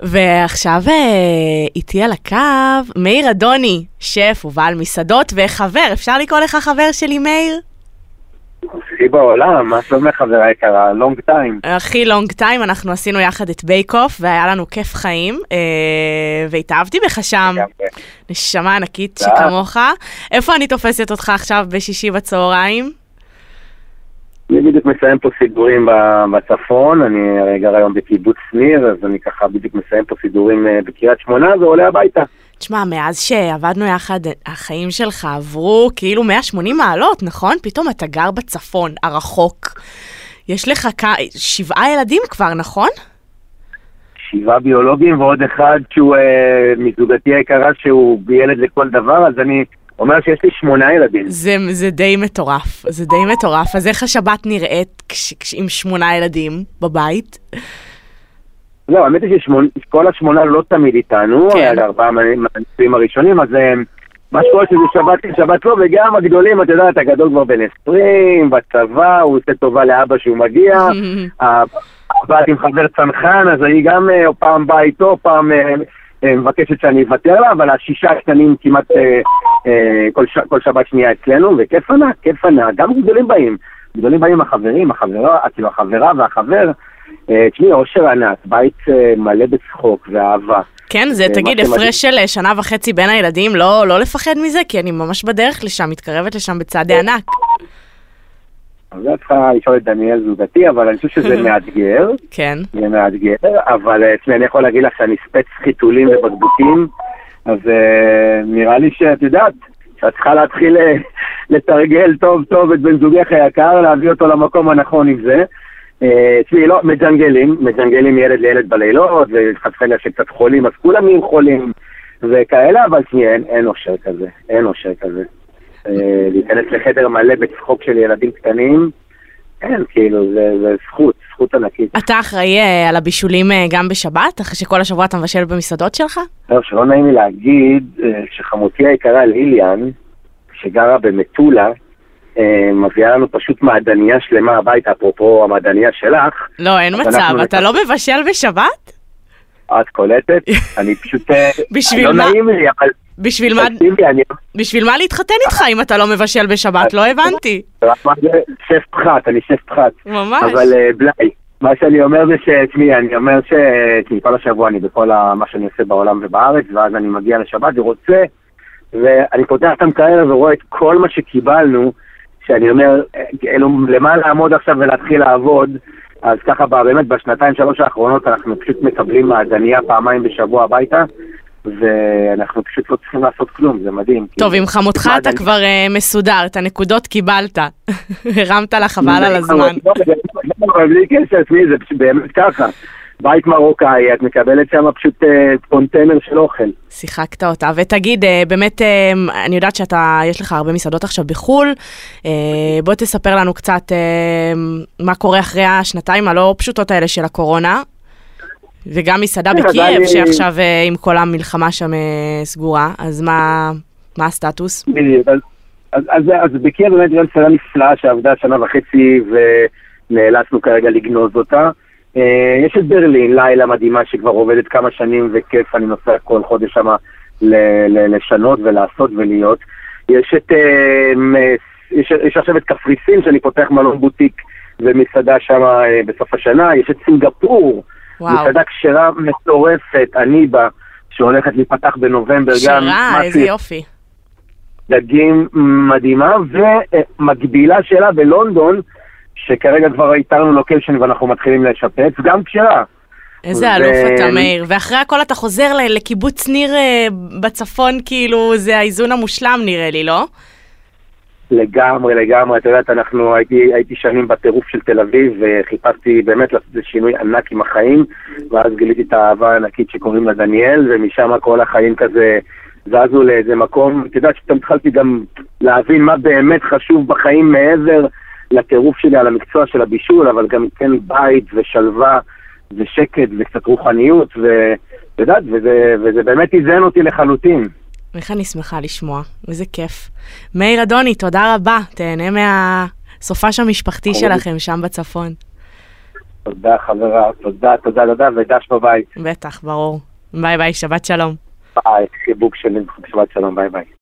ועכשיו אה, איתי על הקו מאיר אדוני, שף ובעל מסעדות וחבר, אפשר לקרוא לך חבר שלי מאיר? הכי בעולם, מה שלומך חברה יקרה? long time. הכי long time, אנחנו עשינו יחד את בייק אוף והיה לנו כיף חיים, אה, והתאהבתי בך שם, נשמה ענקית שכמוך. איפה אני תופסת אותך עכשיו בשישי בצהריים? אני בדיוק מסיים פה סידורים בצפון, אני גר היום בקיבוץ שניר, אז אני ככה בדיוק מסיים פה סידורים אה, בקריית שמונה ועולה הביתה. תשמע, מאז שעבדנו יחד, החיים שלך עברו כאילו 180 מעלות, נכון? פתאום אתה גר בצפון, הרחוק. יש לך כ... שבעה ילדים כבר, נכון? שבעה ביולוגים ועוד אחד שהוא אה, מזוגתי היקרה שהוא ילד לכל דבר, אז אני אומר שיש לי שמונה ילדים. זה, זה די מטורף, זה די מטורף. אז איך השבת נראית כש, כש, עם שמונה ילדים בבית? לא, האמת היא שכל השמונה לא תמיד איתנו, כן. היה ארבעה מהנישואים הראשונים, אז אה, מה שקורה שזה שבת שבת לא, וגם הגדולים, את יודעת, הגדול כבר בן 20, בצבא, הוא עושה טובה לאבא שהוא מגיע, הבת עם חבר צנחן, אז היא גם אה, פעם באה איתו, פעם אה, מבקשת שאני אוותר לה, אבל השישה הקטנים כמעט כל, ש, כל שבת שנייה אצלנו, וכיף ענק, כיף ענק, גם גדולים באים. גדולים באים החברים, החברה, כאילו החברה והחבר, אה, תשמעי, אושר ענק, בית אה, מלא בצחוק ואהבה. כן, זה, אה, תגיד, הפרש של שנה וחצי בין הילדים, לא, לא לפחד מזה? כי אני ממש בדרך לשם, מתקרבת לשם בצעדי ענק. אז זה צריכה לשאול את דניאל זוגתי, אבל אני חושב שזה מאתגר. כן. זה מאתגר, אבל אצלי אני יכול להגיד לך שאני ספץ חיתולים ובקבוקים, אז נראה לי שאת יודעת, שאת צריכה להתחיל לתרגל טוב טוב את בן זוגך היקר, להביא אותו למקום הנכון עם זה. אה, תשמעי, לא, מג'נגלים, מג'נגלים ילד לילד בלילות, וחס וחלילה שקצת חולים, אז כולם נהיים חולים וכאלה, אבל תשמעי, אין אושר כזה, אין אושר כזה. אה, להיכנס לחדר מלא בצחוק של ילדים קטנים, אין, כאילו, זה, זה זכות, זכות ענקית. אתה אחראי אה, על הבישולים גם בשבת, אחרי שכל השבוע אתה מבשל במסעדות שלך? לא, שלא נעים לי להגיד שחמותי היקרה ליליאן, שגרה במטולה, אה, מביאה לנו פשוט מעדניה שלמה הביתה, אפרופו המעדניה שלך. לא, אין מצב, אתה לא מבשל בשבת? את קולטת? אני פשוט... אה, בשביל לא מה? לא נעים לי, אבל... בשביל מה... בשביל מה להתחתן איתך אם אתה לא מבשל בשבת? לא הבנתי. שף פחת, אני שף פחת. ממש. אבל אה, בלאי. מה שאני אומר זה ש... תשמעי, אני אומר ש... כי כל השבוע אני בכל מה שאני עושה בעולם ובארץ, ואז אני מגיע לשבת ורוצה, ואני פותח את המקרר ורואה את כל מה שקיבלנו, שאני אומר, כאילו, למה לעמוד עכשיו ולהתחיל לעבוד? אז ככה באמת בשנתיים שלוש האחרונות אנחנו פשוט מקבלים מעדניה פעמיים בשבוע הביתה, ואנחנו פשוט לא צריכים לעשות כלום, זה מדהים. טוב, עם חמותך אתה כבר uh, מסודר, את הנקודות קיבלת. הרמת לה חבל על הזמן. בלי קשר, תשמעי, זה באמת ככה. בית מרוקאי, את מקבלת שם פשוט אה, קונטיינר של אוכל. שיחקת אותה, ותגיד, אה, באמת, אה, אני יודעת שאתה, יש לך הרבה מסעדות עכשיו בחו"ל, בוא תספר לנו קצת מה קורה אחרי השנתיים הלא פשוטות האלה של הקורונה, וגם מסעדה כן, בקייב, שעכשיו עם כל המלחמה שם סגורה, אז מה, הסטטוס? בדיוק, אז, בקייב באמת זו מסעדה נפלאה שעבדה שנה וחצי ונאלצנו כרגע לגנוז אותה. אה, יש את ברלין, לילה מדהימה שכבר עובדת כמה שנים וכיף, אני נוסע כל חודש שם לשנות ולעשות ולהיות. יש את, אה, יש, יש עכשיו את קפריסין, שאני פותח מלון בוטיק ומסעדה שם אה, בסוף השנה, יש את סינגפור, וואו. מסעדה כשרה מטורפת, אני בה, שהולכת להיפתח בנובמבר כשרה, גם. כשרה, איזה יופי. דגים מדהימה, ומקבילה שלה בלונדון, שכרגע כבר איתרנו לוקיישן ואנחנו מתחילים לשפץ, גם כשרה. איזה ו... אלוף אתה מאיר, ואחרי הכל אתה חוזר לקיבוץ ניר אה, בצפון, כאילו זה האיזון המושלם נראה לי, לא? לגמרי, לגמרי, את יודעת, אנחנו, הייתי, הייתי שנים בטירוף של תל אביב וחיפשתי באמת לעשות שינוי ענק עם החיים ואז גיליתי את האהבה הענקית שקוראים לה דניאל ומשם כל החיים כזה זזו לאיזה מקום, את יודעת שפתאום התחלתי גם להבין מה באמת חשוב בחיים מעבר לטירוף שלי על המקצוע של הבישול, אבל גם כן בית ושלווה ושקט וקצת רוחניות, ואת יודעת, וזה, וזה באמת איזן אותי לחלוטין. איך אני שמחה לשמוע, איזה כיף. מאיר אדוני, תודה רבה, תהנה מהסופש המשפחתי שלכם שם בצפון. תודה חברה, תודה, תודה, תודה, ודש בבית. בטח, ברור. ביי ביי, שבת שלום. ביי, חיבוק שלי, שבת שלום, ביי ביי.